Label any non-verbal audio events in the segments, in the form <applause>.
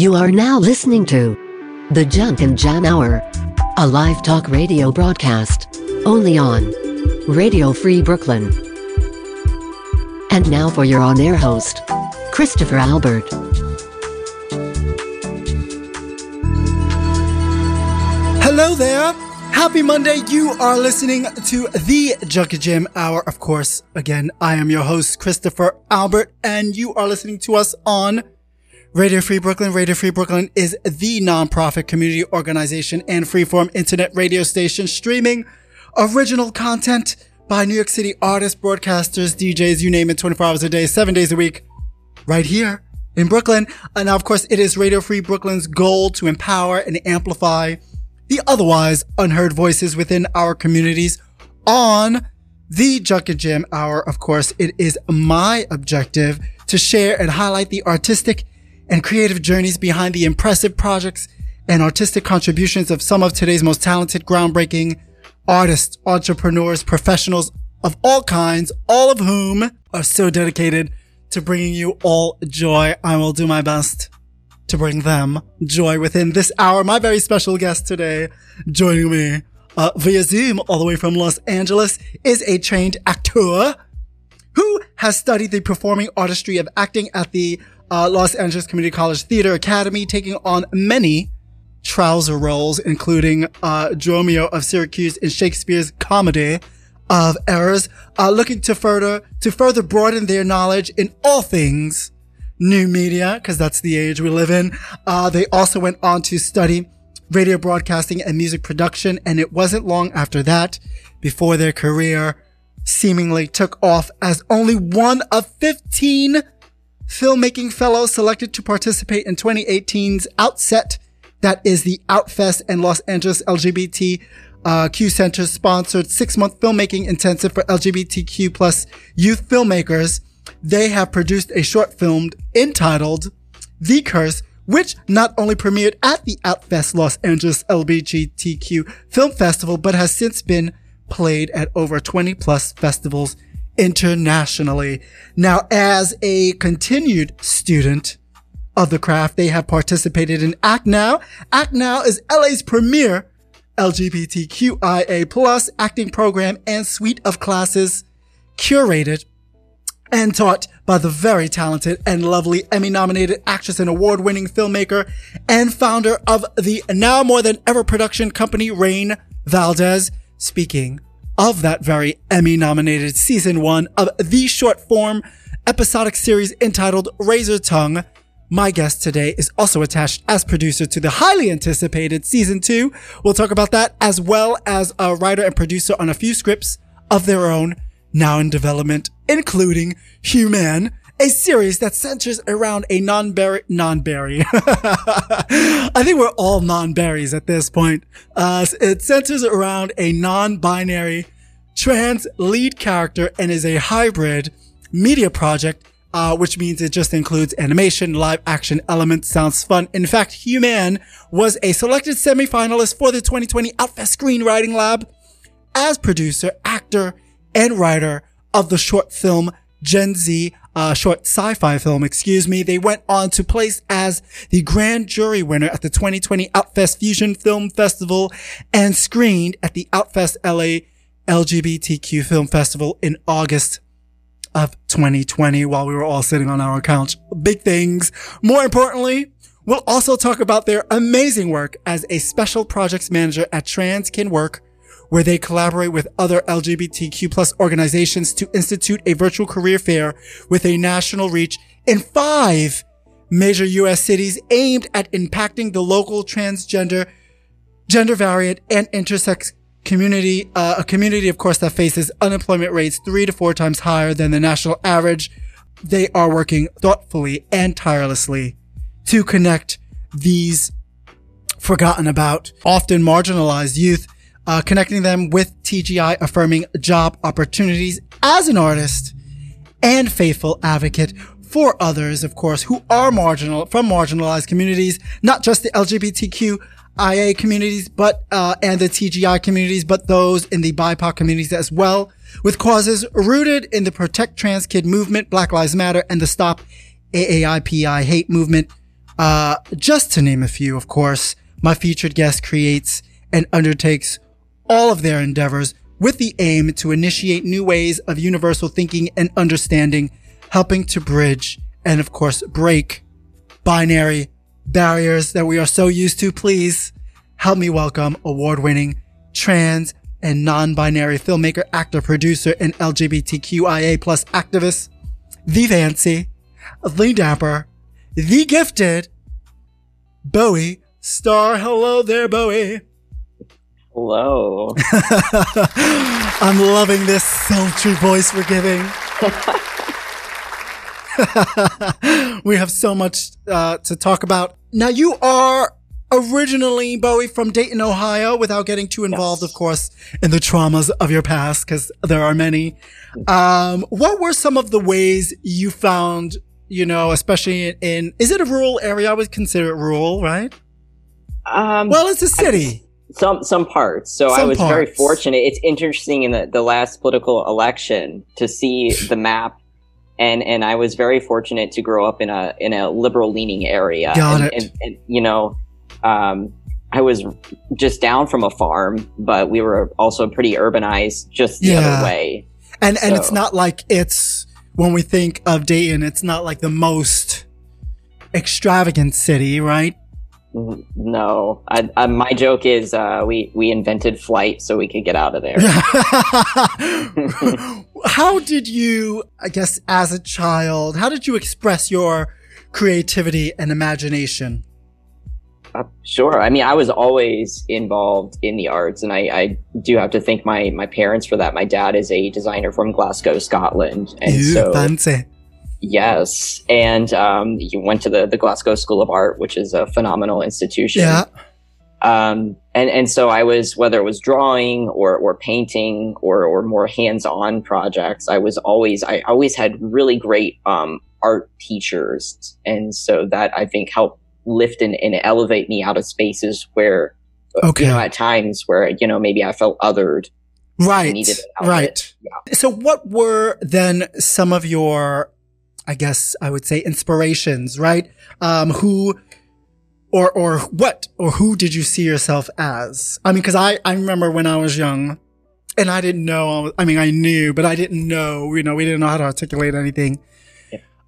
You are now listening to The Junk and Jam Hour, a live talk radio broadcast only on Radio Free Brooklyn. And now for your on air host, Christopher Albert. Hello there. Happy Monday. You are listening to the Junk and Jam Hour. Of course, again, I am your host, Christopher Albert, and you are listening to us on Radio Free Brooklyn. Radio Free Brooklyn is the nonprofit community organization and freeform internet radio station streaming original content by New York City artists, broadcasters, DJs, you name it, 24 hours a day, seven days a week, right here in Brooklyn. And now, of course, it is Radio Free Brooklyn's goal to empower and amplify the otherwise unheard voices within our communities on the Junk and Jam Hour. Of course, it is my objective to share and highlight the artistic and creative journeys behind the impressive projects and artistic contributions of some of today's most talented, groundbreaking artists, entrepreneurs, professionals of all kinds, all of whom are so dedicated to bringing you all joy. I will do my best to bring them joy within this hour. My very special guest today joining me uh, via Zoom all the way from Los Angeles is a trained actor who has studied the performing artistry of acting at the uh, Los Angeles Community College Theater Academy, taking on many trouser roles, including uh, Dromio of Syracuse in Shakespeare's comedy of errors, uh, looking to further to further broaden their knowledge in all things new media, because that's the age we live in. Uh, they also went on to study radio broadcasting and music production, and it wasn't long after that before their career seemingly took off as only one of 15 filmmaking fellows selected to participate in 2018's Outset. That is the Outfest and Los Angeles LGBT uh, Q Center sponsored six month filmmaking intensive for LGBTQ plus youth filmmakers. They have produced a short film entitled The Curse, which not only premiered at the Outfest Los Angeles LGBTQ Film Festival, but has since been played at over 20 plus festivals internationally. Now, as a continued student of the craft, they have participated in Act Now. Act Now is LA's premier LGBTQIA plus acting program and suite of classes curated and taught by the very talented and lovely Emmy nominated actress and award winning filmmaker and founder of the now more than ever production company Rain Valdez. Speaking of that very Emmy nominated season one of the short form episodic series entitled Razor Tongue. My guest today is also attached as producer to the highly anticipated season two. We'll talk about that as well as a writer and producer on a few scripts of their own now in development, including Human, a series that centers around a non-berry, non-berry. <laughs> I think we're all non-berries at this point. Uh, it centers around a non-binary trans lead character and is a hybrid media project, uh, which means it just includes animation, live action elements. Sounds fun. In fact, Human was a selected semifinalist for the 2020 Outfest Screenwriting Lab as producer, actor, and writer of the short film Gen Z uh, short sci-fi film, excuse me. They went on to place as the grand jury winner at the 2020 Outfest Fusion Film Festival and screened at the Outfest LA LGBTQ Film Festival in August of 2020 while we were all sitting on our couch. Big things. More importantly, we'll also talk about their amazing work as a special projects manager at Trans Can Work where they collaborate with other LGBTQ plus organizations to institute a virtual career fair with a national reach in five major U.S. cities aimed at impacting the local transgender, gender variant, and intersex community, uh, a community, of course, that faces unemployment rates three to four times higher than the national average. They are working thoughtfully and tirelessly to connect these forgotten about, often marginalized youth uh, connecting them with TGI, affirming job opportunities as an artist and faithful advocate for others, of course, who are marginal from marginalized communities, not just the LGBTQIA communities, but uh, and the TGI communities, but those in the BIPOC communities as well, with causes rooted in the Protect Trans Kid movement, Black Lives Matter, and the Stop AAIPI hate movement. Uh, just to name a few, of course, my featured guest creates and undertakes all of their endeavors with the aim to initiate new ways of universal thinking and understanding, helping to bridge and, of course, break binary barriers that we are so used to. Please help me welcome award winning trans and non-binary filmmaker, actor, producer, and LGBTQIA plus activist, the fancy, the dapper, the gifted, Bowie Starr. Hello there, Bowie. Hello. <laughs> I'm loving this sultry voice we're giving. <laughs> we have so much uh, to talk about. Now, you are originally Bowie from Dayton, Ohio, without getting too involved, Yes. of course, in the traumas of your past, because there are many. Um, what were some of the ways you found, you know, especially in, in is it a rural area? I would consider it rural, right? Um, Well, it's a city. Some some parts. So I Some was very fortunate. It's interesting in the, the last political election to see the map, and and I was very fortunate to grow up in a in a liberal leaning area. Got and, it. And, and you know, um, I was just down from a farm, but we were also pretty urbanized, just the Yeah. other way. And and it's not like it's when we think of Dayton, it's not like the most extravagant city, right? No, I, I, my joke is uh, we we invented flight so we could get out of there. <laughs> how did you, I guess, as a child, how did you express your creativity and imagination? Uh, sure. I mean, I was always involved in the arts, and I, I do have to thank my my parents for that. My dad is a designer from Glasgow, Scotland, and Ew, so fancy. Yes, and um, you went to the the Glasgow School of Art, which is a phenomenal institution. Yeah. Um, and and so I was whether it was drawing or or painting or or more hands on projects. I was always I always had really great um art teachers, and so that I think helped lift and, and elevate me out of spaces where Okay. you know at times where you know maybe I felt othered. Right. needed an outlet. Right. So what were then some of your, I guess I would say inspirations, right? Um, who, or, or what, or who did you see yourself as? I mean, cause I, I remember when I was young and I didn't know, I mean, I knew, but I didn't know, you know, we didn't know how to articulate anything.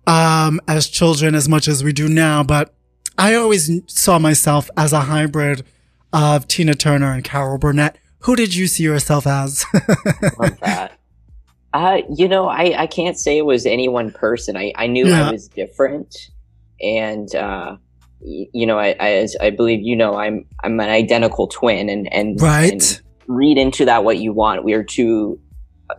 Um, as children as much as we do now, but I always saw myself as a hybrid of Tina Turner and Carol Burnett. Who did you see yourself as? <laughs> Love that. Uh, you know, I, I can't say it was any one person. I, I knew Yeah. I was different, and uh, y- you know, I, I as I believe you know, I'm I'm an identical twin, and and right. and read into that what you want. We are two uh,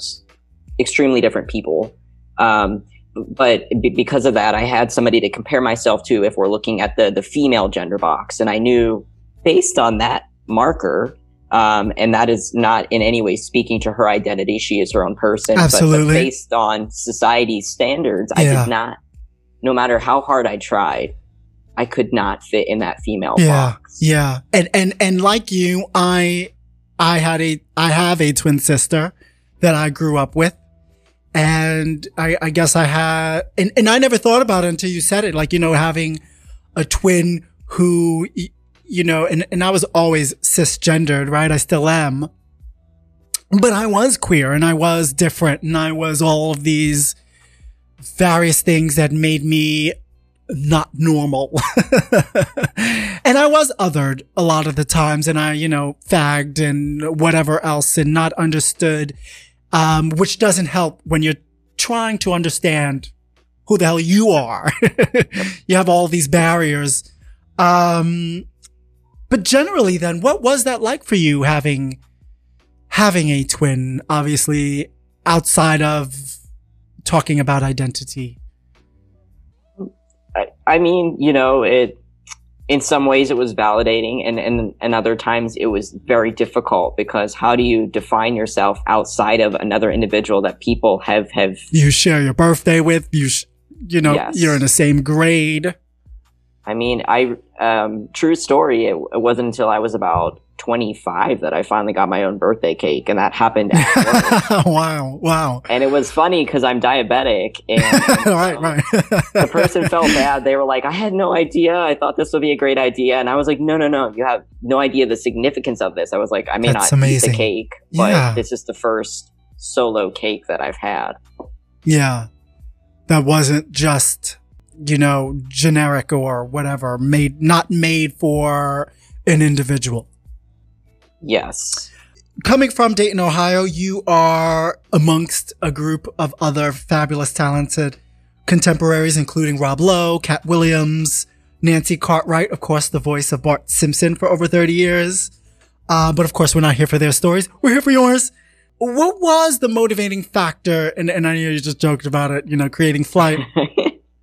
extremely different people. Um, but b- because of that, I had somebody to compare myself to if we're looking at the the female gender box, and I knew based on that marker. Um, and that is not in any way speaking to her identity. She is her own person. Absolutely. but based on society's standards, I did not, no matter how hard I tried, I could not fit in that female Yeah. box. Yeah. And, and, and like you, I, I had a, I have a twin sister that I grew up with. And I, I guess I had, and, and I never thought about it until you said it. Like, you know, having a twin who, you know, and, and I was always cisgendered, right? I still am. But I was queer and I was different and I was all of these various things that made me not normal. <laughs> and I was othered a lot of the times and I, you know, fagged and whatever else and not understood, um, which doesn't help when you're trying to understand who the hell you are. <laughs> you have all these barriers. Um, but generally then, what was that like for you having, having a twin, obviously outside of talking about identity? I, I mean, you know, it in some ways it was validating and, and and other times it was very difficult because how do you define yourself outside of another individual that people have have you share your birthday with, you, sh- you know, Yes. you're in the same grade. I mean, I um true story, it, it wasn't until I was about 25 that I finally got my own birthday cake, and that happened. <laughs> Wow, wow. and it was funny because I'm diabetic, and <laughs> right, um, right. <laughs> the person felt bad. They were like, "I had no idea. I thought this would be a great idea," and I was like, "No, no, no. You have no idea the significance of this." I was like, "I may That's not amazing. eat the cake, but Yeah. this is the first solo cake that I've had." Yeah. That wasn't just, you know, generic or whatever, made, not made for an individual. Yes. Coming from Dayton, Ohio, you are amongst a group of other fabulous, talented contemporaries, including Rob Lowe, Katt Williams, Nancy Cartwright, of course, the voice of Bart Simpson for over 30 years. Uh, but of course, we're not here for their stories. We're here for yours. What was the motivating factor? And, and I know you just joked about it, you know, creating Flight <laughs>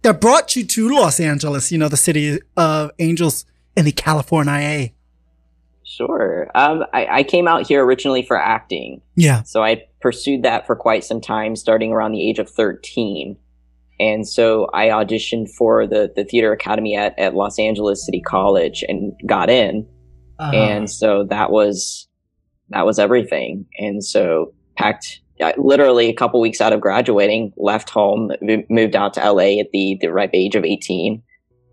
that brought you to Los Angeles, you know, the city of angels in the California. Sure. Um, I, I came out here originally for acting. Yeah. So I pursued that for quite some time, starting around the age of 13. And so I auditioned for the, the theater academy at, at Los Angeles City College and got in. Uh, And so that was, that was everything. And so packed, literally a couple weeks out of graduating, left home, moved out to LA at the, the ripe age of 18.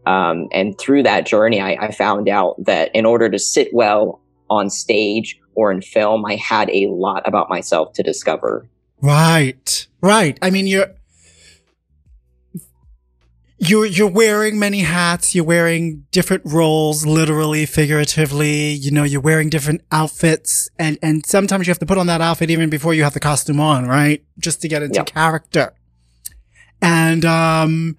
Um, and through that journey, I, I found out that in order to sit well on stage or in film, I had a lot about myself to discover. Right. Right. I mean, you're, you're, you're wearing many hats. You're wearing different roles, literally, figuratively. You know, you're wearing different outfits and, and sometimes you have to put on that outfit even before you have the costume on, right? Just to get into Yep. character. And, um,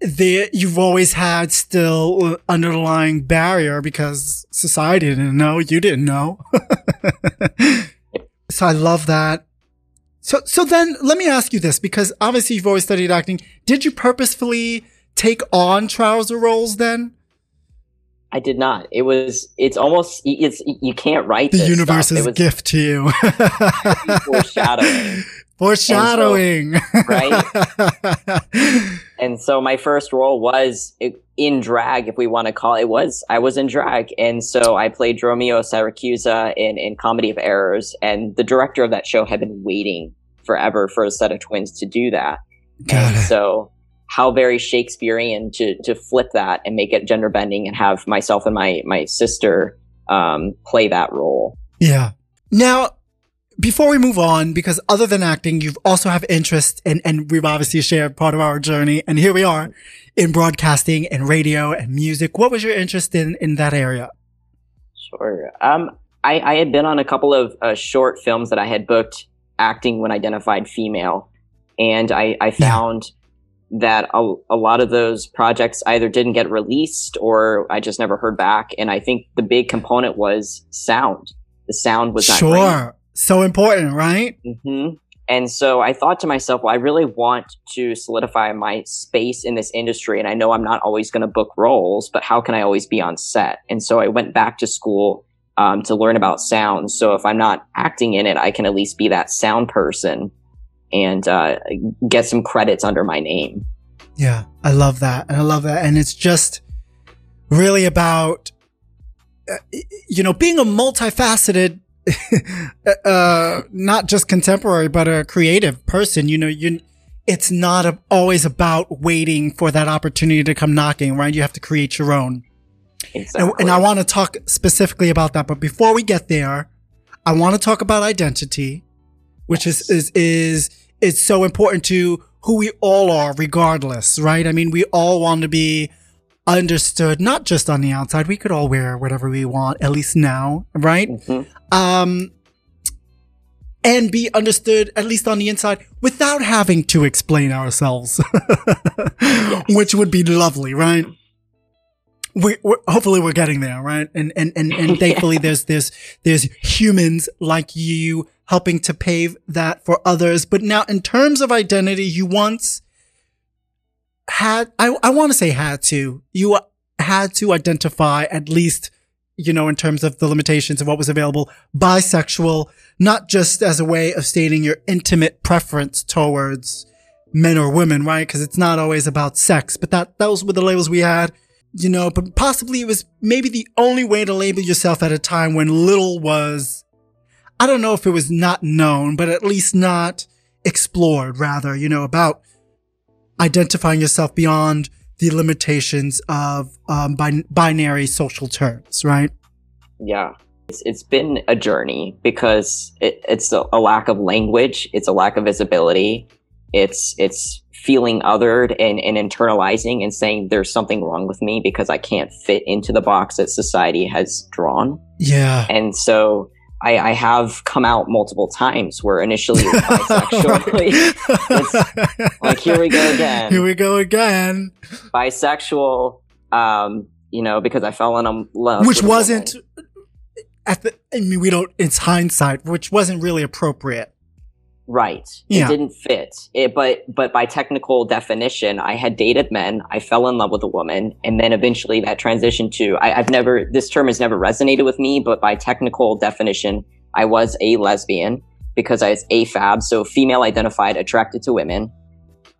there, you've always had still underlying barrier because society didn't know, you didn't know. <laughs> so I love that. So, so then let me ask you this, because obviously you've always studied acting. Did you purposefully take on trouser roles then? I did not. It was. It's almost. It's. You can't write The universe's. Was gift to you. foreshadowing. <laughs> Foreshadowing. right? <laughs> And so my first role was in drag, if we want to call it. it was I was in drag, and so I played Dromio Syracusa in in Comedy of Errors, and the director of that show had been waiting forever for a set of twins to do that. Got and it. so how very Shakespearean to to flip that and make it gender bending and have myself and my my sister um, play that role. Yeah. Now, before we move on, because other than acting, you also have interest in, and we've obviously shared part of our journey, and here we are in broadcasting and radio and music. What was your interest in, in that area? Sure. Um, I, I had been on a couple of uh, short films that I had booked acting when identified female, and I, I found that a, a lot of those projects either didn't get released or I just never heard back. And I think the big component was sound. The sound was not great. Sure. So important, right? hmm And so I thought to myself, well, I really want to solidify my space in this industry. And I know I'm not always going to book roles, but how can I always be on set? And so I went back to school um, to learn about sound. So if I'm not acting in it, I can at least be that sound person and uh, get some credits under my name. Yeah. I love that. And I love that. And it's just really about, uh, you know, being a multifaceted, <laughs> uh, not just contemporary, but a creative person. You know, you, it's not a, always about waiting for that opportunity to come knocking, right? You have to create your own. Exactly. And, and I want to talk specifically about that. But before we get there, I want to talk about identity, which is, is, is, is so important to who we all are, regardless, right? I mean, we all want to be understood, not just on the outside. We could all wear whatever we want, at least now, right? Mhm. Um, and be understood at least on the inside without having to explain ourselves, <laughs> which would be lovely, right? We, we're, hopefully we're getting there, right? And, and, and, and <laughs> thankfully there's, there's, there's humans like you helping to pave that for others. But now in terms of identity, you once had, I, I want to say had to, you had to identify at least, you know, in terms of the limitations of what was available, bisexual, not just as a way of stating your intimate preference towards men or women, right? Because it's not always about sex, but that those were the labels we had. You know, but possibly it was maybe the only way to label yourself at a time when little was, I don't know if it was not known, but at least not explored rather, you know, about identifying yourself beyond the limitations of um, bin- binary social terms, right? Yeah. It's, it's been a journey because it, it's a, a lack of language, it's a lack of visibility, it's it's feeling othered and, and internalizing and saying there's something wrong with me because I can't fit into the box that society has drawn. Yeah. And so I, I have come out multiple times where initially it was bisexual. <laughs> like here we go again. Here we go again. Bisexual, um, you know, because I fell in love. Which wasn't at the I mean we don't it's hindsight, which wasn't really appropriate. Right. Yeah. It didn't fit. It, but but by technical definition, I had dated men. I fell in love with a woman, and then eventually that transitioned to I, I've never. This term has never resonated with me, but by technical definition, I was a lesbian because I was AFAB, so female identified, attracted to women.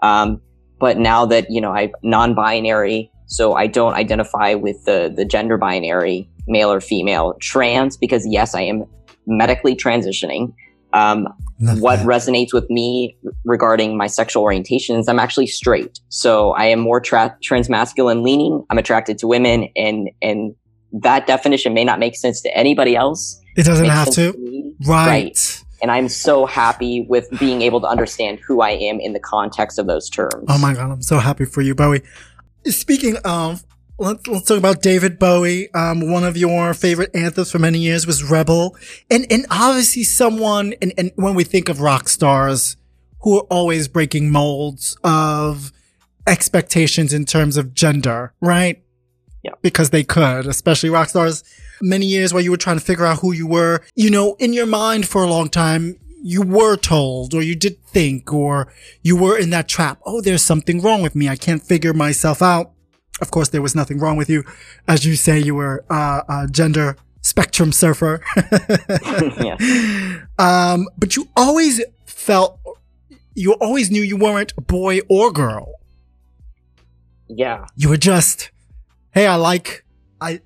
Um, but now that you know I'm non-binary, so I don't identify with the the gender binary, male or female. Trans because yes, I am medically transitioning. Um, what resonates with me regarding my sexual orientation is I'm actually straight. So I am more tra- transmasculine leaning. I'm attracted to women and, and that definition may not make sense to anybody else. It doesn't have to. to right. right. And I'm so happy with being able to understand who I am in the context of those terms. Oh my God. I'm so happy for you, Bowie. Speaking of let's, let's talk about David Bowie. Um, one of your favorite anthems for many years was Rebel. And, and obviously someone, and, and when we think of rock stars who are always breaking molds of expectations in terms of gender, right? Yeah. Because they could, especially rock stars. Many years while you were trying to figure out who you were, you know, in your mind for a long time, you were told or you did think or you were in that trap. Oh, there's something wrong with me. I can't figure myself out of course, there was nothing wrong with you. As you say, you were uh, a gender spectrum surfer. <laughs> yeah. <laughs> um, but you always felt, you always knew you weren't boy or girl. Yeah. You were just, hey, I like, I,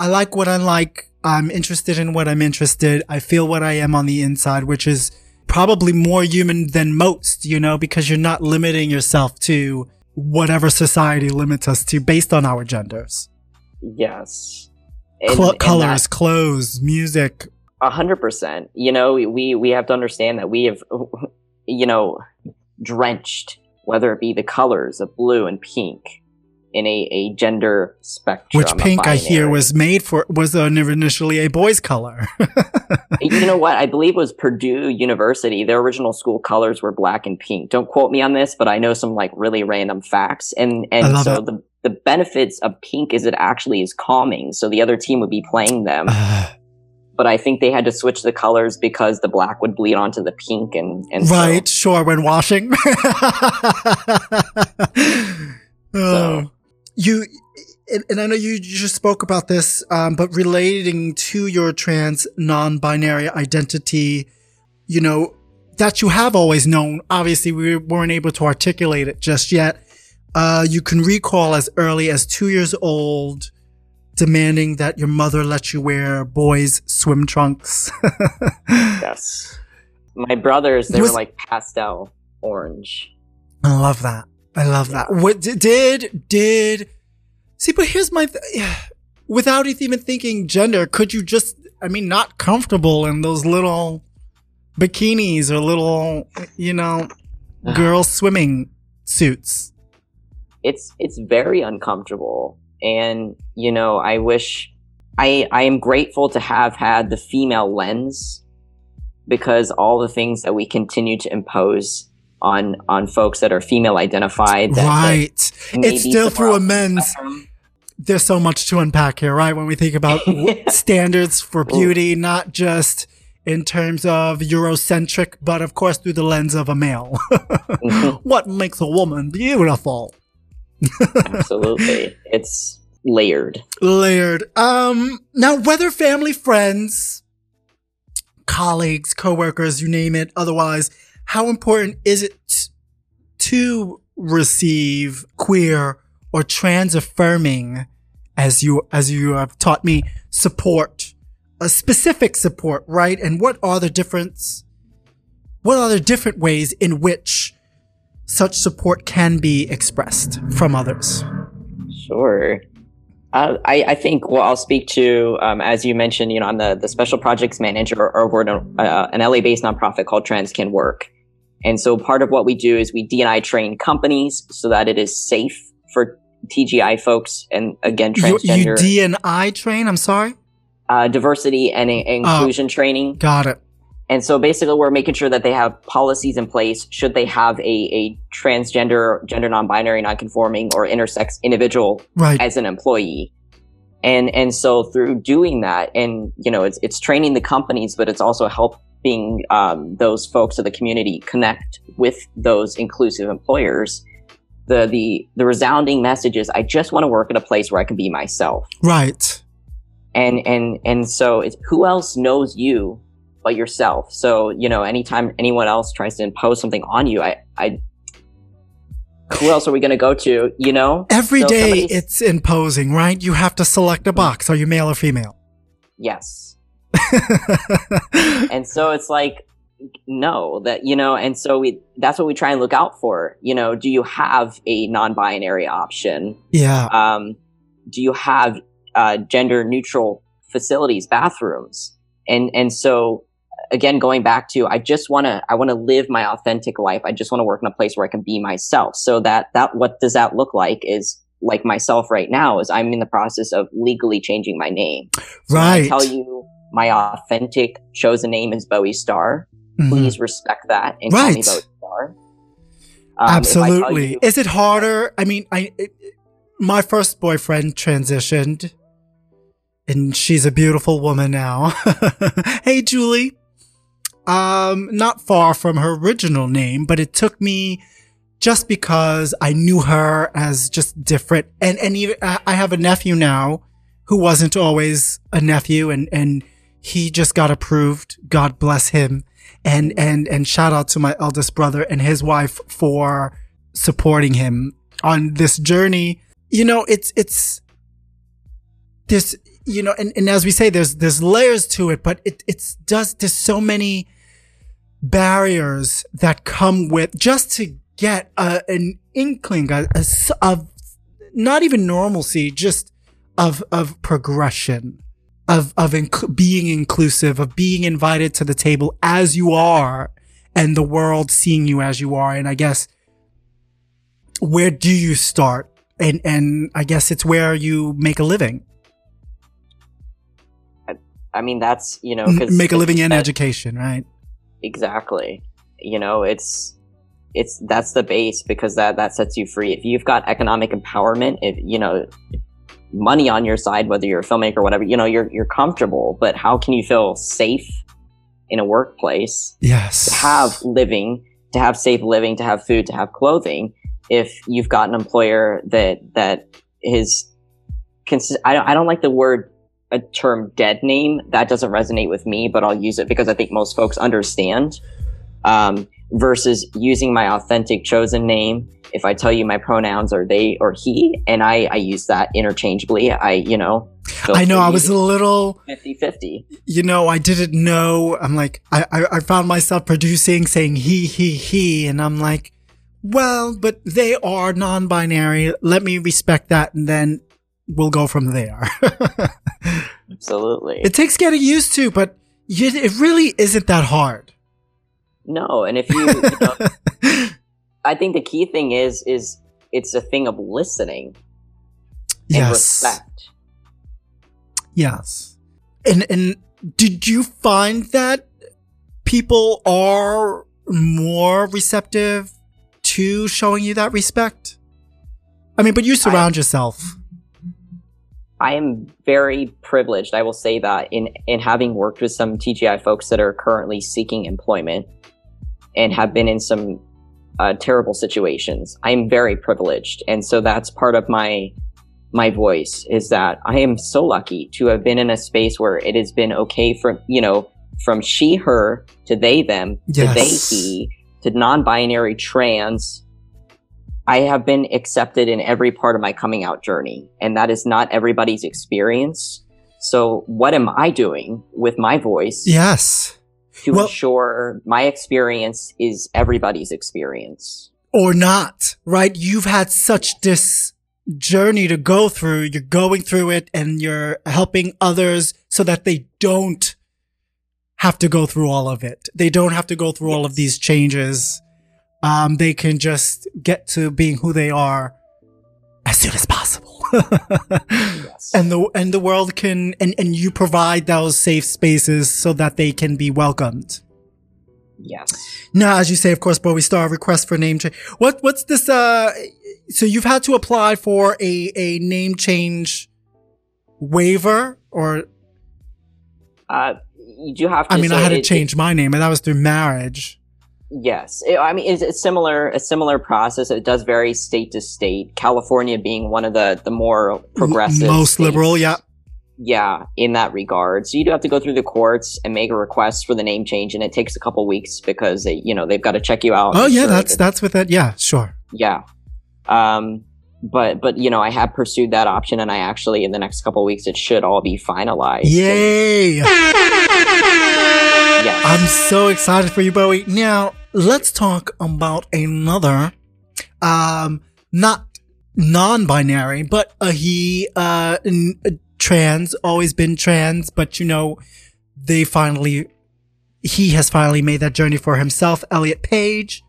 I like what I like. I'm interested in what I'm interested. I feel what I am on the inside, which is probably more human than most, you know, because you're not limiting yourself to whatever society limits us to based on our genders. Yes. Cl- colors, that, clothes, music. A hundred percent. You know, we, we have to understand that we have, you know, drenched, whether it be the colors of blue and pink, in a, a gender spectrum. Which pink I hear was made for was initially a boy's color. <laughs> you know what? I believe it was Purdue University. Their original school colors were black and pink. Don't quote me on this, but I know some like really random facts. And and so the the benefits of pink is it actually is calming. So the other team would be playing them. <sighs> but I think they had to switch the colors because the black would bleed onto the pink and, and right, so. sure, when washing. oh. <laughs> So you and, I know you just spoke about this, um, but relating to your trans non-binary identity, you know, that you have always known. Obviously, we weren't able to articulate it just yet. Uh, you can recall as early as two years old, demanding that your mother let you wear boys' swim trunks. <laughs> yes. My brothers, they was, were like pastel orange. I love that. I love that. What did did see? But here's my th- without even thinking gender, could you just? I mean, not comfortable in those little bikinis or little, you know, <sighs> girl swimming suits. It's it's very uncomfortable, and you know, I wish I I am grateful to have had the female lens because all the things that we continue to impose on on folks that are female identified. That, right. That it's still through a men's. There's so much to unpack here, right? When we think about yeah. <laughs> standards for beauty, Ooh. not just in terms of Eurocentric, but of course through the lens of a male. mm-hmm. <laughs> What makes a woman beautiful? Absolutely. It's layered. Layered. Um, now whether family, friends, colleagues, coworkers, you name it, otherwise, how important is it to receive queer or trans affirming as you, as you have taught me, support, a specific support, right? And what are the difference, what are the different ways in which such support can be expressed from others? Sure. Uh, I, I, think well, I'll speak to um, as you mentioned. You know, I'm the, the special projects manager over an, uh, an LA-based nonprofit called Trans Can Work, and so part of what we do is we DNI train companies so that it is safe for TGI folks and again transgender. You, you DNI train? I'm sorry. Uh, diversity and inclusion oh, training. Got it. And so basically, we're making sure that they have policies in place should they have a, a transgender, gender non-binary, non-conforming, or intersex individual right. as an employee. And and so through doing that, and you know, it's it's training the companies, but it's also helping um, those folks of the community connect with those inclusive employers. The the the resounding message is, I just want to work in a place where I can be myself. Right. And and and so it's who else knows you but yourself. So, you know, anytime anyone else tries to impose something on you, I, I, who else are we going to go to? You know, every so day it's imposing, right? You have to select a box. Are you male or female? Yes. <laughs> and so it's like, no, that, you know, and so we, that's what we try and look out for. You know, do you have a non binary option? Yeah. Um, do you have uh, gender neutral facilities, bathrooms? And, and so again going back to i just want to i want to live my authentic life i just want to work in a place where i can be myself so that that what does that look like is like myself right now is i'm in the process of legally changing my name so right tell you my authentic chosen name is bowie starr mm-hmm. please respect that and right. call me bowie starr um, absolutely you- is it harder i mean i it, my first boyfriend transitioned and she's a beautiful woman now. <laughs> hey, Julie um, not far from her original name, but it took me just because I knew her as just different. And, and even, I have a nephew now who wasn't always a nephew and, and he just got approved. God bless him. And, and, and shout out to my eldest brother and his wife for supporting him on this journey. You know, it's, it's, this, you know, and, and as we say, there's, there's layers to it, but it, it's does, there's so many, barriers that come with just to get a, an inkling a, a, of not even normalcy, just of, of progression, of, of inc- being inclusive, of being invited to the table as you are and the world seeing you as you are. And I guess where do you start? And, and I guess it's where you make a living. I mean, that's, you know, make a living in education, right? Exactly. You know, it's it's that's the base because that that sets you free. If you've got economic empowerment, if you know money on your side, whether you're a filmmaker or whatever, you know, you're you're comfortable. But how can you feel safe in a workplace? Yes. To have living, to have safe living, to have food, to have clothing, if you've got an employer that that is consist I don't I don't like the word a term dead name, that doesn't resonate with me, but I'll use it because I think most folks understand. Um, versus using my authentic chosen name. If I tell you my pronouns are they or he, and I, I use that interchangeably, I, you know, I know I was a little 50 50. You know, I didn't know. I'm like, I, I, I found myself producing saying he, he, he, and I'm like, well, but they are non binary. Let me respect that. And then we'll go from there. <laughs> Absolutely. It takes getting used to, but it really isn't that hard. No, and if you, you <laughs> know, I think the key thing is is it's a thing of listening yes. and respect. Yes. And and did you find that people are more receptive to showing you that respect? I mean, but you surround I, yourself I am very privileged, I will say that, in, in having worked with some TGI folks that are currently seeking employment and have been in some uh, terrible situations. I am very privileged. And so that's part of my my voice is that I am so lucky to have been in a space where it has been okay from, you know, from she, her to they, them, yes. to they, he, to non binary trans I have been accepted in every part of my coming out journey, and that is not everybody's experience. So, what am I doing with my voice? Yes. To well, ensure my experience is everybody's experience. Or not, right? You've had such this journey to go through. You're going through it and you're helping others so that they don't have to go through all of it. They don't have to go through yes. all of these changes. Um, they can just get to being who they are as soon as possible. yes. <laughs> And the and the world can and and you provide those safe spaces so that they can be welcomed. Yes. Now, as you say, of course, Bowie Starr request for name change. What what's this? Uh, so you've had to apply for a a name change waiver or? Uh, you do have to. I mean, I had to change it, my name, and that was through marriage. Yes, it, I mean it's, it's, similar a similar process. It does vary state to state. California being one of the the more progressive, most states, liberal, yeah, yeah, in that regard. So you do have to go through the courts and make a request for the name change, and it takes a couple weeks because they, you know they've got to check you out. Oh yeah, sure that's that, that's with it. Yeah, sure. Yeah, um, but but you know I have pursued that option, and I actually in the next couple weeks it should all be finalized. Yay! Yes. I'm so excited for you, Bowie. Now, let's talk about another, um, not non-binary, but a he, uh, n- trans, always been trans, but you know, they finally, he has finally made that journey for himself. Elliot Page,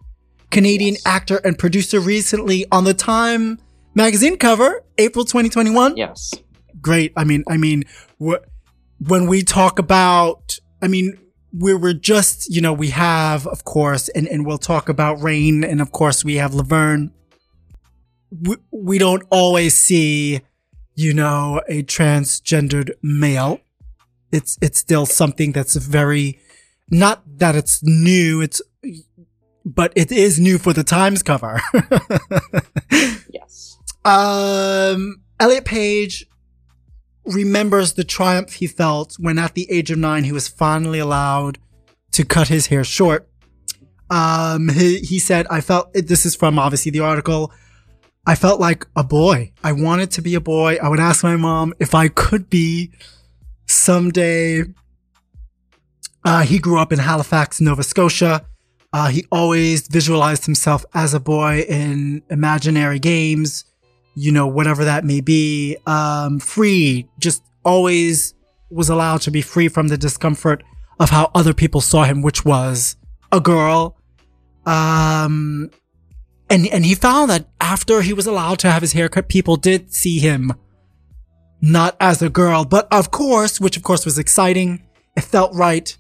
Canadian yes. actor and producer recently on the Time magazine cover, April 2021. Yes. Great. I mean, I mean, wh- when we talk about, I mean, we were just, you know, we have, of course, and, and we'll talk about Rain, and of course we have Laverne. We, we don't always see, you know, a transgendered male. It's, it's still something that's very, not that it's new, it's, but it is new for the Times cover. <laughs> yes. Um, Elliot Page remembers the triumph he felt when at the age of nine he was finally allowed to cut his hair short. Um, he, he said, I felt, this is from obviously the article. I felt like a boy. I wanted to be a boy. I would ask my mom if I could be someday. Uh, he grew up in Halifax, Nova Scotia. Uh, he always visualized himself as a boy in imaginary games you know, whatever that may be, um, free, just always was allowed to be free from the discomfort of how other people saw him, which was a girl. Um, and, and he found that after he was allowed to have his haircut, people did see him not as a girl, but of course, which of course was exciting. It felt right.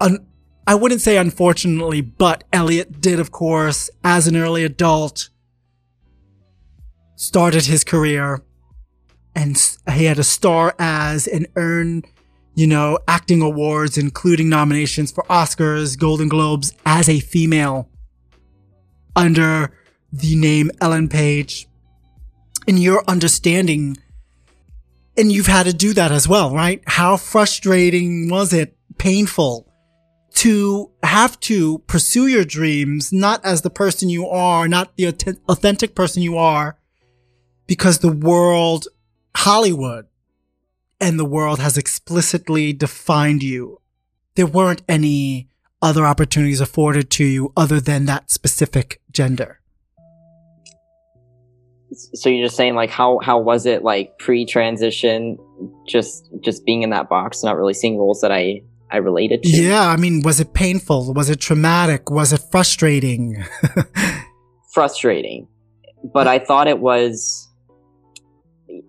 Un- I wouldn't say unfortunately, but Elliot did, of course, as an early adult, started his career and he had a star as and earned, you know, acting awards, including nominations for Oscars, Golden Globes as a female under the name Ellen Page. In your understanding, and you've had to do that as well, right? How frustrating was it? Painful to have to pursue your dreams, not as the person you are, not the authentic person you are, because the world, Hollywood and the world has explicitly defined you. There weren't any other opportunities afforded to you other than that specific gender. So you're just saying like how how was it like pre-transition just just being in that box not really seeing roles that I I related to? Yeah, I mean was it painful? Was it traumatic? Was it frustrating? <laughs> frustrating. But I thought it was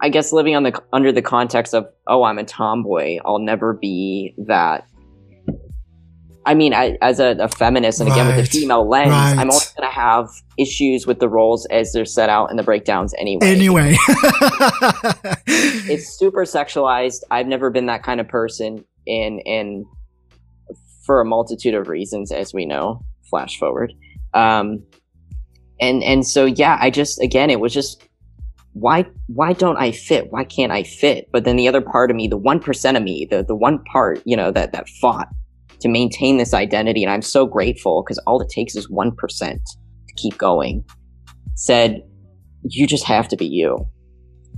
I guess living on the under the context of oh I'm a tomboy I'll never be that. I mean I, as a, a, feminist and again right. with the female lens right. I'm always going to have issues with the roles as they're set out in the breakdowns anyway. Anyway. It's super sexualized. I've never been that kind of person in in for a multitude of reasons as we know. Flash forward. Um and and so yeah I just again it was just why why don't I fit? Why can't I fit? But then the other part of me, the one percent of me, the the one part, you know, that that fought to maintain this identity, and I'm so grateful because all it takes is one percent to keep going. said, "You just have to be you."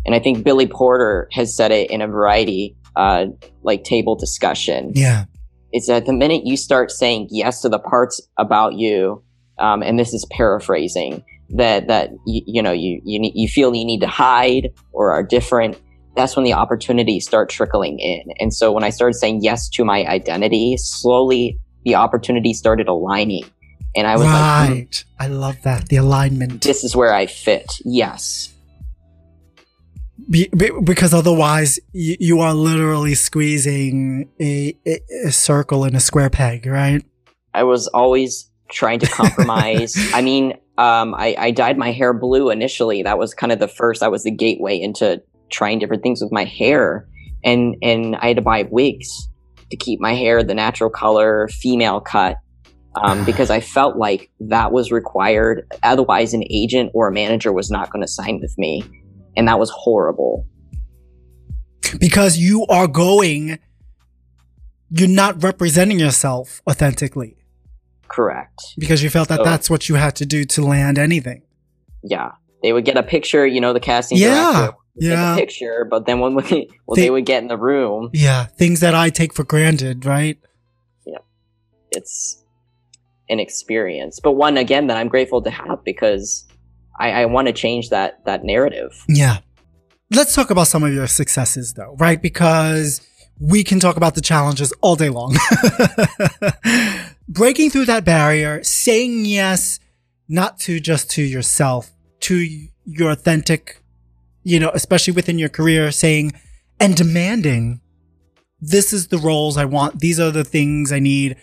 And I think Billy Porter has said it in a variety, uh, like table discussion. Yeah. It's that the minute you start saying yes to the parts about you, um, and this is paraphrasing, that that you, you know you you need, you feel you need to hide or are different. That's when the opportunities start trickling in. And so when I started saying yes to my identity, slowly the opportunities started aligning. And I was right. like, mm, I love that. The alignment. this is where I fit. Yes. Be, be, because otherwise you, you are literally squeezing a, a, a circle in a square peg, right? I was always trying to compromise. <laughs> I mean, um, I, I dyed my hair blue initially. That was kind of the first. That was the gateway into trying different things with my hair, and and I had to buy wigs to keep my hair the natural color, female cut, um, <laughs> because I felt like that was required. Otherwise, an agent or a manager was not going to sign with me, and that was horrible. Because you are going, you're not representing yourself authentically. Correct. Because you felt that So- that's what you had to do to land anything. Yeah, they would get a picture. You know, the casting Yeah, director yeah. a picture, but then when we, well, They- they would get in the room. Yeah, things that I take for granted, right? Yeah, it's an experience, but one again that I'm grateful to have because I, I want to change that that narrative. Yeah. Let's talk about some of your successes though, right? Because we can talk about the challenges all day long. <laughs> Breaking through that barrier, saying yes, not to just to yourself, to your authentic, you know, especially within your career, saying and demanding, this is the roles I want. These are the things I need.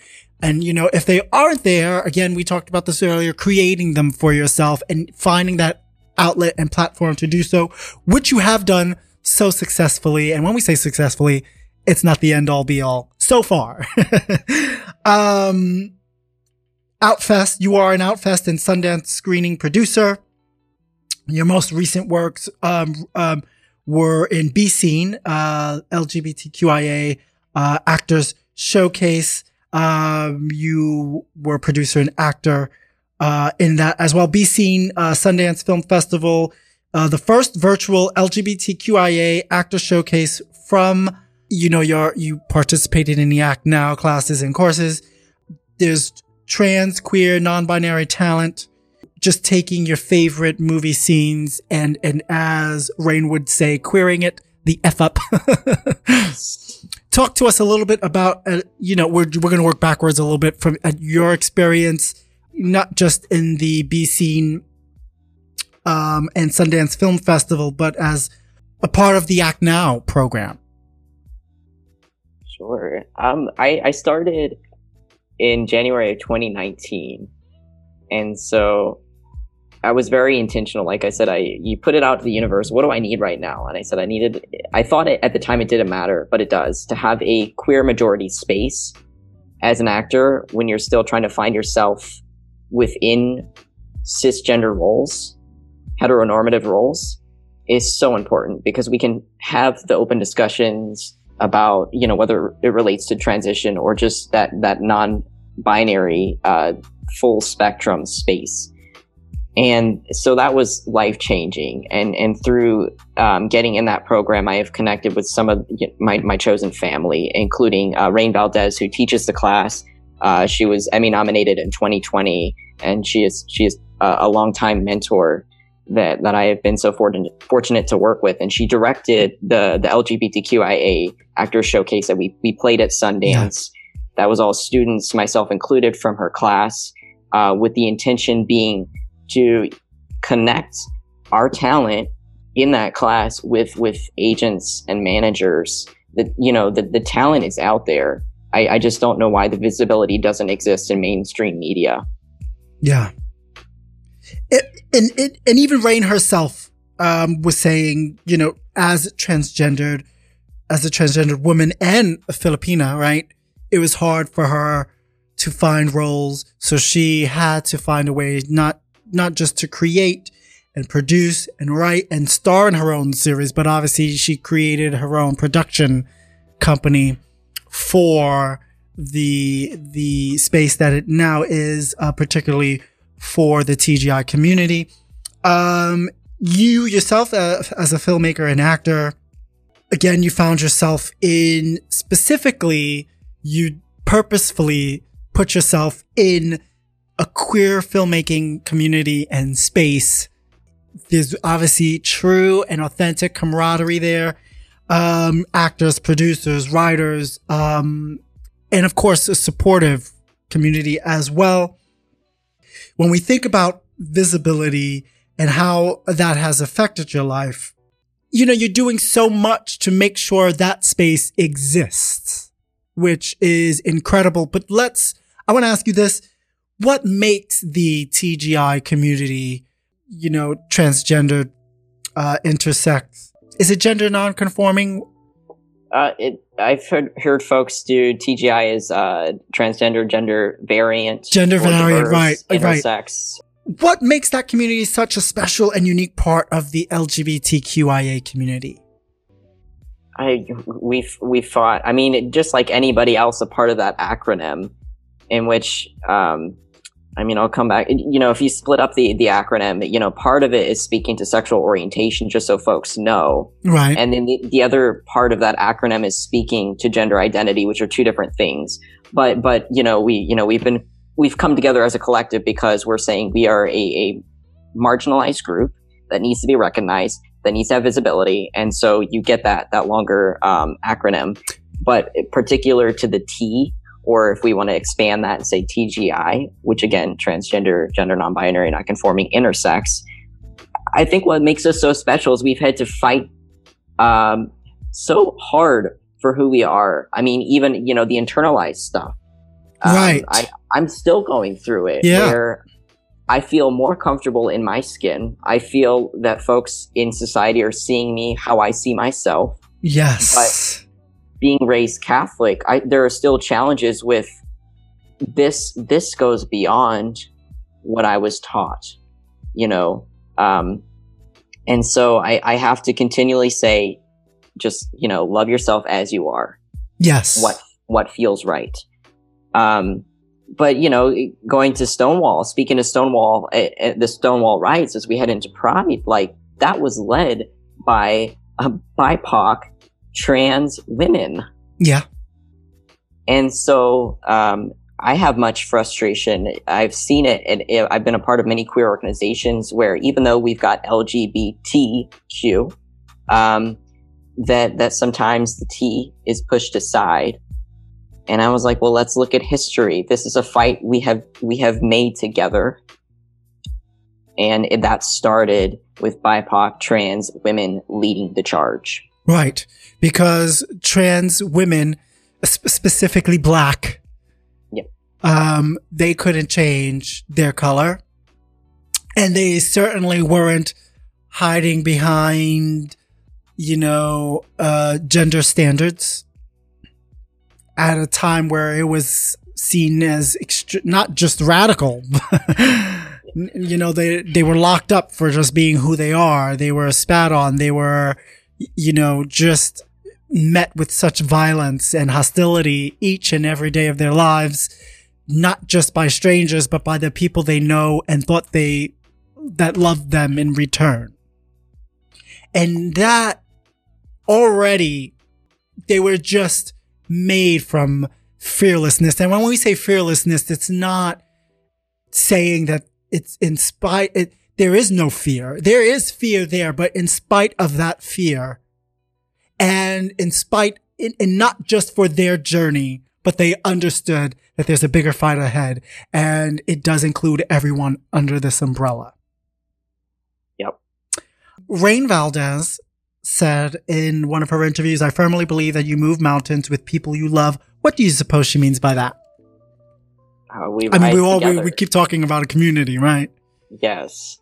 And, you know, if they aren't there, again, we talked about this earlier, creating them for yourself and finding that outlet and platform to do so, which you have done so successfully. And when we say successfully, it's not the end all be all so far. <laughs> um, Outfest, you are an Outfest and Sundance screening producer. Your most recent works, um, um, were in B Scene, uh, LGBTQIA, uh, actors showcase. Um, you were producer and actor, uh, in that as well. Be Seen, uh, Sundance Film Festival, uh, the first virtual LGBTQIA actor showcase from, you know, your, you participated in the Act Now classes and courses. There's trans, queer, non-binary talent, just taking your favorite movie scenes and, and as Rain would say, queering it the F up. <laughs> Talk to us a little bit about, uh, you know, we're, we're going to work backwards a little bit from uh, your experience not just in the B Scene um, and Sundance Film Festival, but as a part of the Act Now program. Sure. Um, I, I started in January of 2019. And so I was very intentional. Like I said, I you put it out to the universe. What do I need right now? And I said I needed. I thought it, at the time it didn't matter, but it does to have a queer majority space as an actor when you're still trying to find yourself within cisgender roles, heteronormative roles, is so important because we can have the open discussions about you know whether it relates to transition or just that that non-binary uh, full spectrum space. And so that was life changing and and through um, getting in that program i have connected with some of my, my chosen family including uh, rain valdez who teaches the class. Uh, she was emmy nominated in 2020 and she is she is a, a longtime mentor that that I have been so fortunate fortunate to work with, and she directed the the LGBTQIA actors showcase that we we played at Sundance. That was all students, myself included, from her class, uh, with the intention being to connect our talent in that class with with agents and managers. That you know the the talent is out there. I, I just don't know why the visibility doesn't exist in mainstream media. Yeah. It, and, it, and even Rain herself um, was saying, you know, as transgendered, as a transgendered woman and a Filipina, right? It was hard for her to find roles. So she had to find a way not, not just to create and produce and write and star in her own series, but obviously she created her own production company for the, the space that it now is, uh, particularly for the TGI community. Um, you yourself, uh, as a filmmaker and actor, again, you found yourself in specifically, you purposefully put yourself in a queer filmmaking community and space. There's obviously true and authentic camaraderie there. Um, actors, producers, writers, um, and of course, a supportive community as well. When we think about visibility and how that has affected your life, you know, you're doing so much to make sure that space exists, which is incredible. But let's, I want to ask you this. What makes the TGI community, you know, transgender, uh, intersex? Is it gender nonconforming? Uh, it, I've heard, heard folks do TGI as uh, transgender, gender variant, Gender variant, diverse, right, right. intersex. What makes that community such a special and unique part of the LGBTQIA community? I we've we've fought. I mean, just like anybody else, a part of that acronym, in which um, I mean, I'll come back. You know, if you split up the the acronym, you know, part of it is speaking to sexual orientation, just so folks know, Right. and then the, the other part of that acronym is speaking to gender identity, which are two different things. But but you know, we you know we've been we've come together as a collective because we're saying we are a, a marginalized group that needs to be recognized, that needs to have visibility, and so you get that that longer um, acronym. But particular to the T, or if we want to expand that and say TGI, which again, transgender, gender non-binary, not conforming, intersex. I think what makes us so special is we've had to fight um, so hard for who we are. I mean, even you know the internalized stuff. Um, Right. I, I'm still going through it. Yeah. Where I feel more comfortable in my skin. I feel that folks in society are seeing me how I see myself. Yes. Being raised Catholic, I, there are still challenges with this. This goes beyond what I was taught. You know, um, and so I, I have to continually say, just you know, love yourself as you are. yes. What what feels right. Um, but you know, going to Stonewall, speaking of Stonewall, uh, uh, the Stonewall riots as we head into Pride, like that was led by a BIPOC trans women, Yeah. and so um, I have much frustration. I've seen it, and I've been a part of many queer organizations where even though we've got LGBTQ, um, that that sometimes the T is pushed aside. And I was like, well, let's look at history. This is a fight we have we have made together, and it, that started with BIPOC trans women leading the charge. Right. Because trans women, specifically black, um, they couldn't change their color. And they certainly weren't hiding behind, you know, uh, gender standards at a time where it was seen as not just radical. <laughs> you know, they, they were locked up for just being who they are. They were spat on. They were, you know, just met with such violence and hostility each and every day of their lives, not just by strangers, but by the people they know and thought they, that loved them in return. And that already, they were just made from fearlessness. And when we say fearlessness, it's not saying that it's in spite, it, there is no fear. There is fear there, but in spite of that fear, and in spite, and and not just for their journey, but they understood that there's a bigger fight ahead, and it does include everyone under this umbrella. Yep. Rain Valdez said in one of her interviews, I firmly believe that you move mountains with people you love. What do you suppose she means by that? Uh, we I mean, we all we, we keep talking about a community, right? Yes.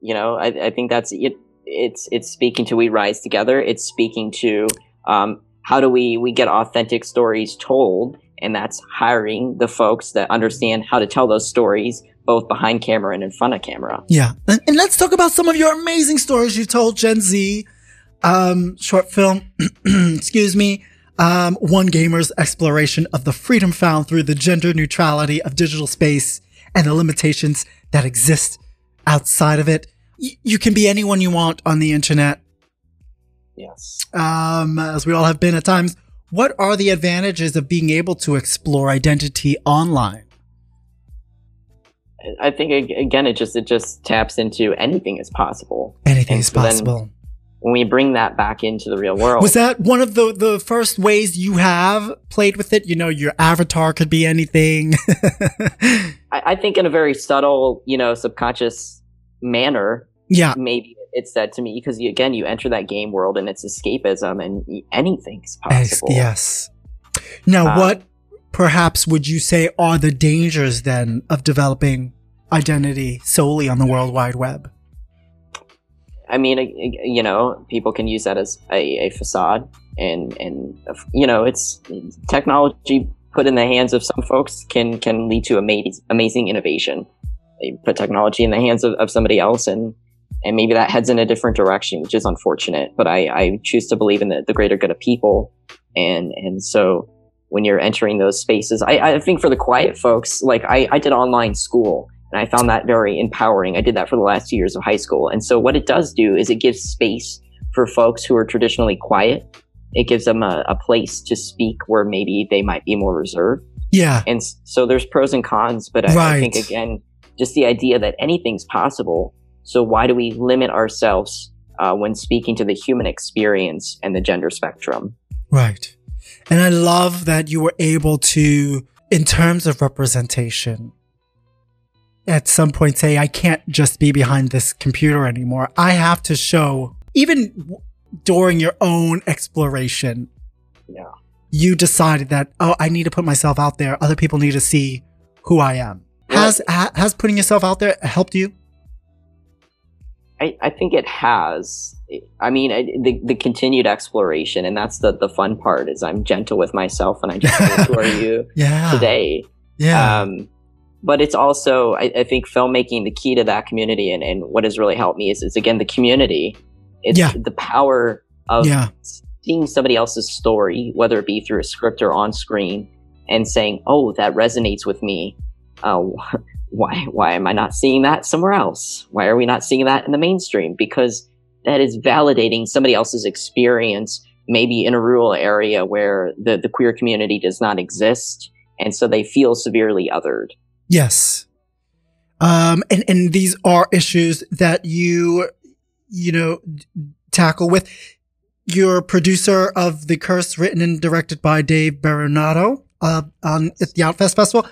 You know, I, I think that's it. It's it's speaking to we rise together. It's speaking to um, how do we we get authentic stories told, and that's hiring the folks that understand how to tell those stories, both behind camera and in front of camera. Yeah. And, and let's talk about some of your amazing stories you told Gen Z. Um, short film, <clears throat> excuse me. Um, one gamer's exploration of the freedom found through the gender neutrality of digital space and the limitations that exist outside of it. y- you can be anyone you want on the internet, Yes. um, as we all have been at times. What are the advantages of being able to explore identity online? I think again, it just it just taps into anything is possible. Anything And is so possible. When we bring that back into the real world, Was that one of the, the first ways you have played with it? You know, your avatar could be anything. <laughs> I, I think in a very subtle, you know, subconscious manner, yeah. maybe it's said to me because you, again, you enter that game world and it's escapism and anything's possible. Yes. Now, Um, what perhaps would you say are the dangers then of developing identity solely on the World Wide Web? I mean, you know, people can use that as a, a facade, and and you know, it's technology put in the hands of some folks can can lead to amazing amazing innovation. They put technology in the hands of, of somebody else, and and maybe that heads in a different direction, which is unfortunate. But I, I choose to believe in the, the greater good of people, and and so when you're entering those spaces, I, I think for the quiet folks, like I, I did online school and I found that very empowering. I did that for the last two years of high school. And so what it does do is it gives space for folks who are traditionally quiet. It gives them a, a place to speak where maybe they might be more reserved. Yeah. And so there's pros and cons, but I, I think again, just the idea that anything's possible. So why do we limit ourselves uh, when speaking to the human experience and the gender spectrum? Right. And I love that you were able to, in terms of representation, at some point say, I can't just be behind this computer anymore. I have to show, even during your own exploration, Yeah. you decided that, oh, I need to put myself out there. Other people need to see who I am. Has, ha- has putting yourself out there helped you? I, I think it has. I mean, I, the the continued exploration, and that's the the fun part. Is I'm gentle with myself, and I just who <laughs> are you Yeah. today? Yeah. Um, but it's also, I, I think, filmmaking. The key to that community, and, and what has really helped me is, is again the community. It's Yeah. the power of yeah. seeing somebody else's story, whether it be through a script or on screen, and saying, "Oh, that resonates with me." Uh, why why am I not seeing that somewhere else? Why are we not seeing that in the mainstream? Because that is validating somebody else's experience, maybe in a rural area where the, the queer community does not exist, and so they feel severely othered. Yes. Um, and, and these are issues that you, you know, tackle with. You're producer of The Curse, written and directed by Dave Baronato, uh, on at the Outfest Festival.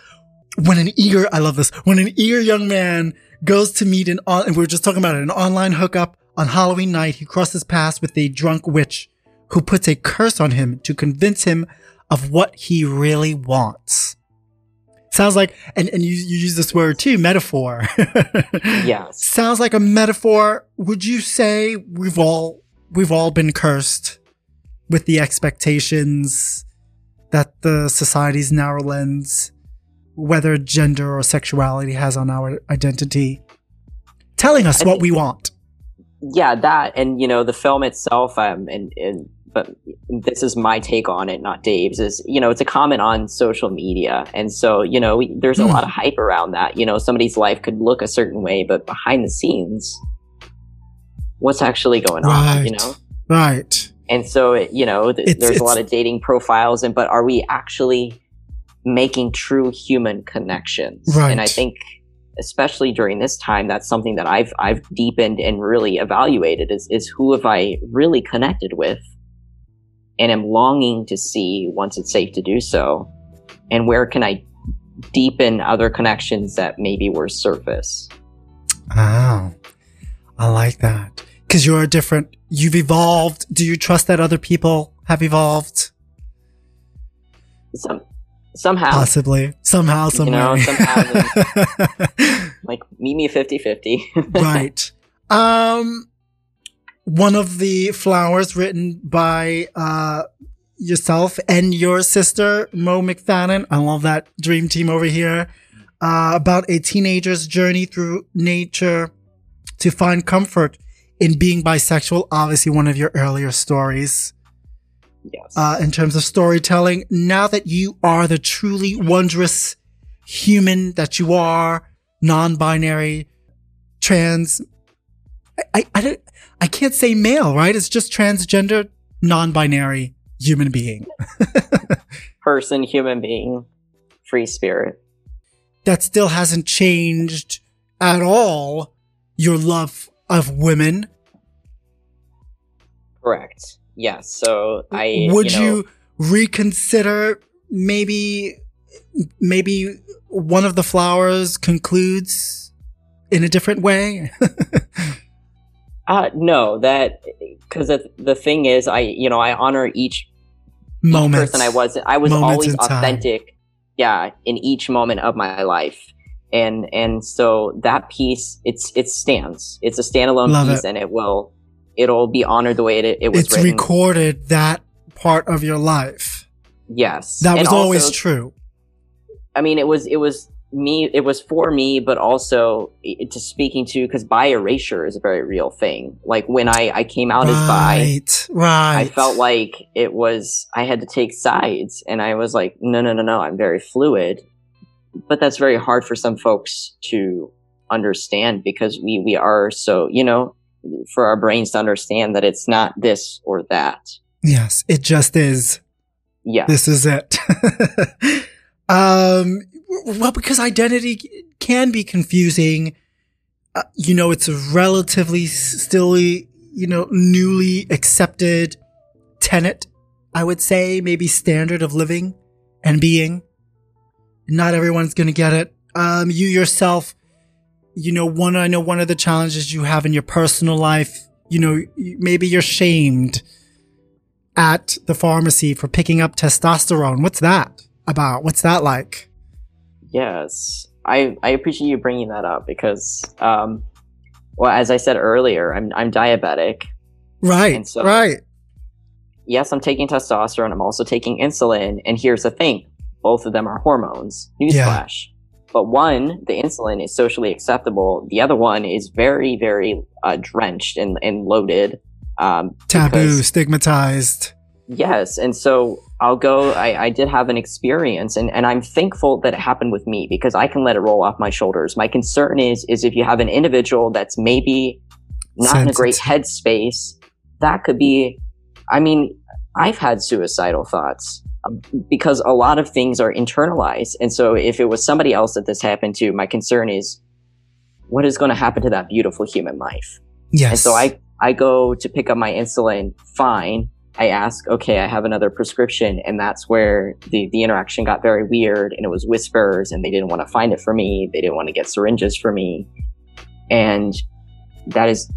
When an eager, I love this, when an eager young man goes to meet an on, and we were just talking about it, an online hookup on Halloween night, he crosses paths with a drunk witch who puts a curse on him to convince him of what he really wants. Sounds like, and, and you, you use this word too, metaphor. <laughs> Yes. Sounds like a metaphor. Would you say we've all, we've all been cursed with the expectations that the society's narrow lens, whether gender or sexuality has on our identity, telling us I what think- we want? yeah that and you know the film itself um and, and but this is my take on it not dave's is you know it's a comment on social media and so you know we, there's a Hmm. lot of hype around that you know somebody's life could look a certain way but behind the scenes what's actually going on you Right. know Right. and so it, you know th- It's- there's a lot of dating profiles and but are we actually making true human connections Right. and i think especially during this time that's something that i've i've deepened and really evaluated is is who have i really connected with and am longing to see once it's safe to do so and where can i deepen other connections that maybe were surface Oh, I like that. Cause you're a different, you've evolved. Do you trust that other people have evolved? some somehow Possibly. Somehow, You know, somewhere. <laughs> like meet me 50-50 <laughs> right. Um, one of the flowers written by, uh, yourself and your sister, Mo McFadden. I love that dream team over here. Uh, about a teenager's journey through nature to find comfort in being bisexual. Obviously, one of your earlier stories. yes uh, in terms of storytelling. Now that you are the truly wondrous human that you are, non-binary, trans, I, I, don't, I can't say male, right? It's just transgender, non-binary human being. <laughs> Person, human being, free spirit. That still hasn't changed at all your love of women. Correct. Yes. So I would you, know, you reconsider maybe maybe one of the flowers concludes in a different way? <laughs> uh no, that because the, the thing is I you know I honor each, Moments. person I was I was Moments always in time. authentic. Yeah, in each moment of my life. And and so that piece it's it stands. It's a standalone Love piece it. and it will it'll be honored the way it, it was it's written. recorded that part of your life. yes. That And was always true. I mean, it was it was me. It was for me, but also to speaking to because bi erasure is a very real thing. Like when I I came out as bi, right, right. I felt like it was I had to take sides, and I was like, no, no, no, no. I'm very fluid, but that's very hard for some folks to understand because we we are so you know for our brains to understand that it's not this or that. yes, it just is. Yeah. This is it. <laughs> um, well, because identity can be confusing. Uh, you know, it's a relatively still, you know, newly accepted tenet, I would say, maybe standard of living and being. Not everyone's going to get it. Um, you yourself, you know, one, I know one of the challenges you have in your personal life, you know, maybe you're shamed at the pharmacy for picking up testosterone. What's that about? What's that like? Yes, I I appreciate you bringing that up because, um, well, as I said earlier, I'm I'm diabetic. Right, so- right. Yes, I'm taking testosterone. I'm also taking insulin. And here's the thing: both of them are hormones. Yeah. Newsflash. But one, the insulin is socially acceptable. The other one is very, very uh, drenched and, and loaded. Um, Taboo, because- stigmatized. Yes, and so I'll go. I, I did have an experience, and, and I'm thankful that it happened with me because I can let it roll off my shoulders. My concern is is if you have an individual that's maybe not in a great headspace, that could be. I mean, I've had suicidal thoughts um, because a lot of things are internalized, and so if it was somebody else that this happened to, my concern is what is going to happen to that beautiful human life. Yes. And so I, I go to pick up my insulin, fine. I ask, okay, I have another prescription. And that's where the, the interaction got very weird and it was whispers and they didn't want to find it for me. They didn't want to get syringes for me. And that is,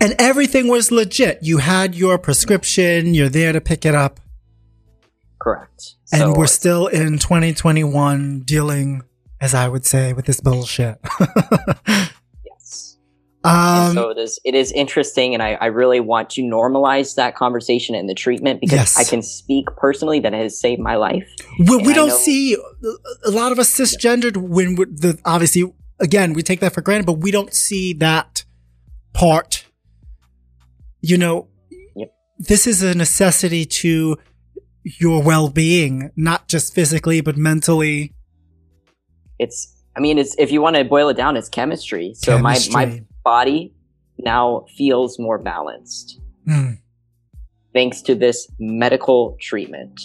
And everything was legit. You had your prescription, you're there to pick it up. correct. And So, we're still in 2021 dealing, as I would say, with this bullshit. <laughs> Um, so it is, it is interesting. And I, I really want to normalize that conversation and the treatment because Yes. I can speak personally that it has saved my life. we, we don't know- see a lot of us cisgendered when we're the obviously again we take that for granted, but we don't see that part. You know, Yep. this is a necessity to your well-being, not just physically but mentally. It's, I mean, it's, if you want to boil it down, it's chemistry. So my, my Chemistry. Body now feels more balanced Mm. thanks to this medical treatment.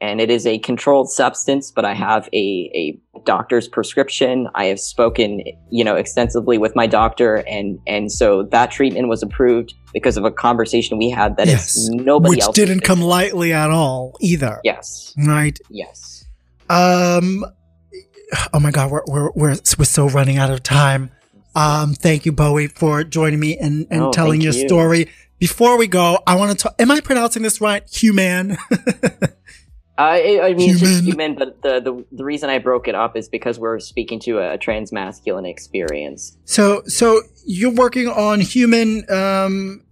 And it is a controlled substance, but I have a, a doctor's prescription. I have spoken, you know, extensively with my doctor, and and so that treatment was approved because of a conversation we had that Yes. is nobody which else. didn't come lightly at all either. Yes, Right. yes. Um. Oh my God, we're we're we're we're so running out of time. Um. Thank you, Bowie, for joining me and and Oh, telling your you. story. Before we go, I want to talk. Am I pronouncing this right? Human. <laughs> I, I mean, it's just Human. human, but the, the the reason I broke it up is because we're speaking to a, trans masculine experience. so so you're working on human. Um.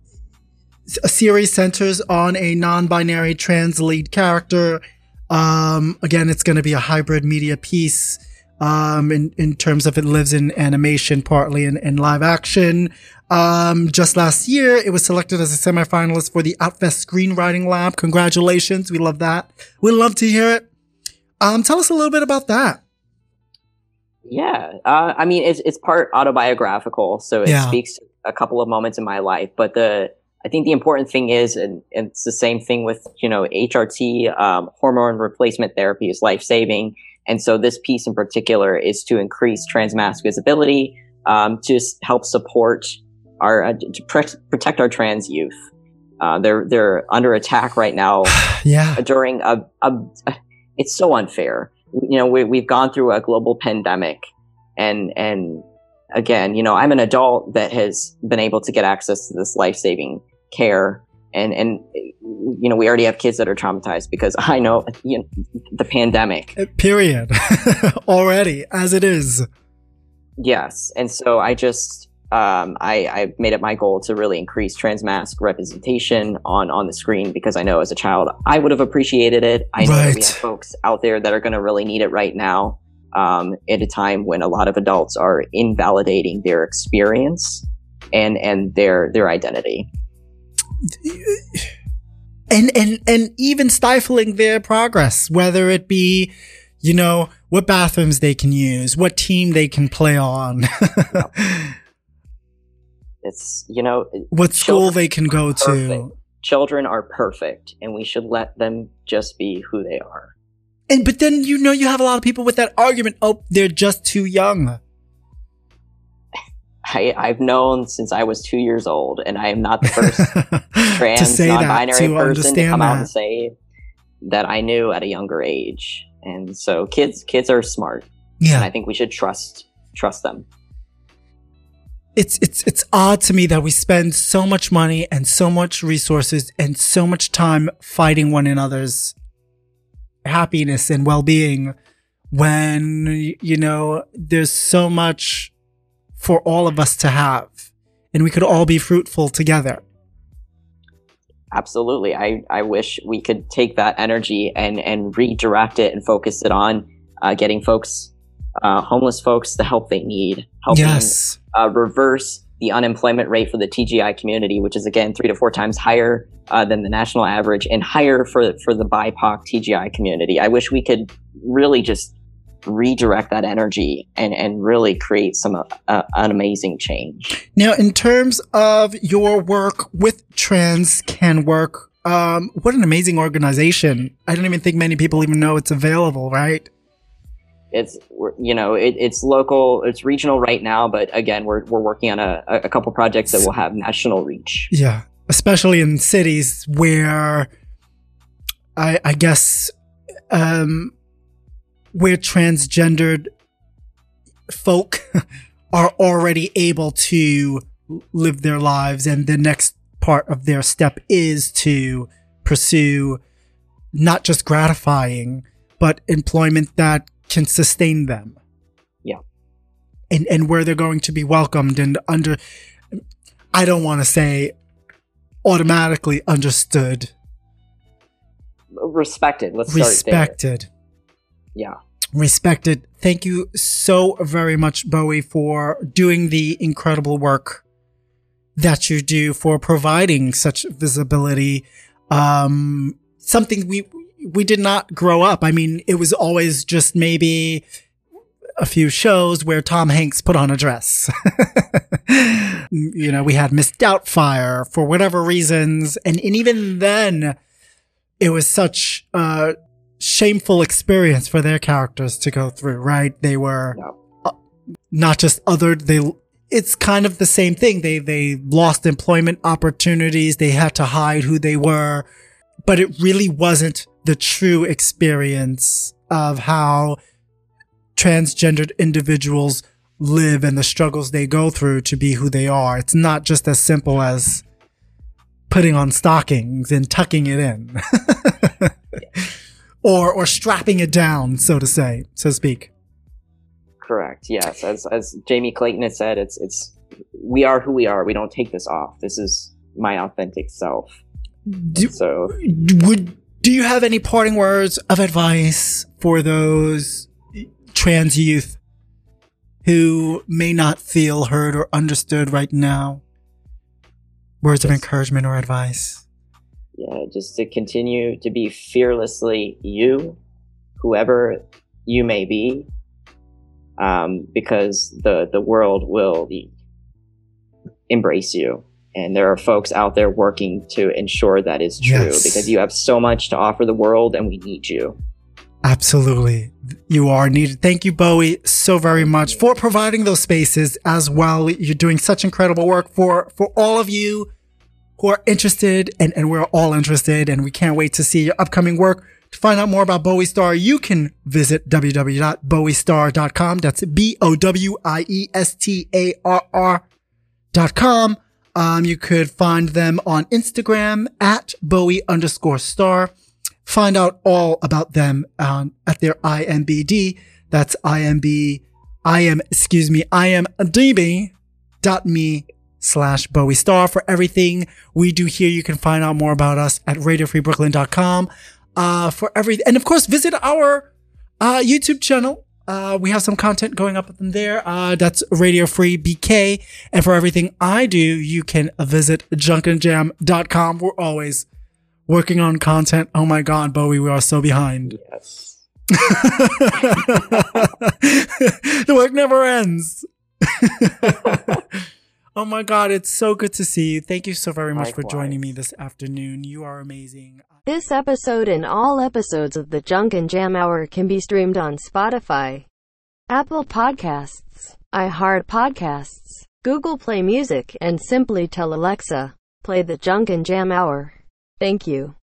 A series centers on a non-binary trans lead character. Um. Again, it's going to be a hybrid media piece. Um. In in terms of it lives in animation, partly in, in live action. Um, just last year, it was selected as a semifinalist for the Outfest Screenwriting Lab. Congratulations. We love that. We'd love to hear it. Um, tell us a little bit about that. Yeah, uh, I mean it's it's part autobiographical, so it Yeah. speaks to a couple of moments in my life. But the I think the important thing is, and, and it's the same thing with you know HRT, um, hormone replacement therapy is life saving, and so this piece in particular is to increase trans mask visibility, um, to help support our uh, to pre- protect our trans youth. Uh, they're they're under attack right now <sighs> Yeah. during a, a <sighs> it's so unfair you know we, we've gone through a global pandemic and and again you know i'm an adult that has been able to get access to this life-saving care and and you know we already have kids that are traumatized because <laughs> i know, you know the pandemic Uh, Period. <laughs> Already, as it is. yes and so i just um, I, I made it my goal to really increase trans mask representation on on the screen because I know as a child I would have appreciated it. I know that we have folks out there that are going to really need it right now um, at a time when a lot of adults are invalidating their experience and and their their identity. And and and even stifling their progress whether it be you know what bathrooms they can use what team they can play on <laughs> It's you know what school they can go perfect. to children are perfect and we should let them just be who they are. and but then you know you have a lot of people with that argument oh they're just too young I, I've known since I was two years old, and I am not the first <laughs> trans, to say that non-binary to person to come out and say that I knew at a younger age. And so kids, kids are smart, and yeah I think we should trust trust them. it's it's it's odd to me that we spend so much money and so much resources and so much time fighting one another's happiness and well-being when you know there's so much for all of us to have and we could all be fruitful together. Absolutely, I I wish we could take that energy and and redirect it and focus it on uh, getting folks, uh, homeless folks, the help they need, helping yes. uh, reverse the unemployment rate for the TGI community, which is again three to four times higher uh, than the national average, and higher for for the BIPOC TGI community. I wish we could really just redirect that energy and and really create some uh, an amazing change. now in terms of your work with trans can work um what an amazing organization i don't even think many people even know it's available right It's you know it, it's local, it's regional right now, but again we're we're working on a a couple projects that will have national reach. Yeah, especially in cities where I I guess um where transgendered folk <laughs> are already able to live their lives and the next part of their step is to pursue not just gratifying but employment that can sustain them. Yeah. And and where they're going to be welcomed and under I don't want to say automatically understood, Respected. Let's start respected. Yeah. respected. Thank you so very much, Bowie, for doing the incredible work that you do for providing such visibility. Um, something we we did not grow up. I mean, it was always just maybe a few shows where Tom Hanks put on a dress. <laughs> you know, we had Miss Doubtfire for whatever reasons, and and even then, it was such a shameful experience for their characters to go through. Right? They were No. uh, not just othered. They it's kind of the same thing. They they lost employment opportunities. They had to hide who they were, but it really wasn't the true experience of how transgendered individuals live and the struggles they go through to be who they are. It's not just as simple as putting on stockings and tucking it in. <laughs> or or strapping it down, so to say, so to speak. Correct. Yes, as as Jamie Clayton has said, it's it's we are who we are. We don't take this off. This is my authentic self. Do, So would do you have any parting words of advice for those trans youth who may not feel heard or understood right now? Words of encouragement or advice? Yeah, just to continue to be fearlessly you, whoever you may be, um, because the the world will embrace you and there are folks out there working to ensure that is true Yes. because you have so much to offer the world and we need you Absolutely. You are needed. Thank you, Bowie, so very much for providing those spaces as well. You're doing such incredible work for, for all of you who are interested and, and we're all interested and we can't wait to see your upcoming work. To find out more about Bowie Starr, you can visit www.bowiestarr.com. That's B-O-W-I-E-S-T-A-R-R dot com. Um, you could find them on Instagram at Bowie underscore starr. Find out all about them um, at their IMBD. That's IMB, excuse me, IMDB dot me slash Bowie Starr for everything we do here. You can find out more about us at radiofreebrooklyn.com. Uh, for every, and of course, visit our, uh, YouTube channel. Uh, we have some content going up there. Uh, that's Radio Free BK. And for everything I do, you can visit junkandjam.com. We're always working on content. Oh my God, Bowie, we are so behind. yes <laughs> the work never ends. <laughs> oh my God, it's so good to see you. Thank you so very much for joining me this afternoon. You are amazing. This episode and all episodes of the Junk and Jam Hour can be streamed on Spotify, Apple Podcasts, iHeart Podcasts, Google Play Music, and simply tell Alexa, play the Junk and Jam Hour. Thank you.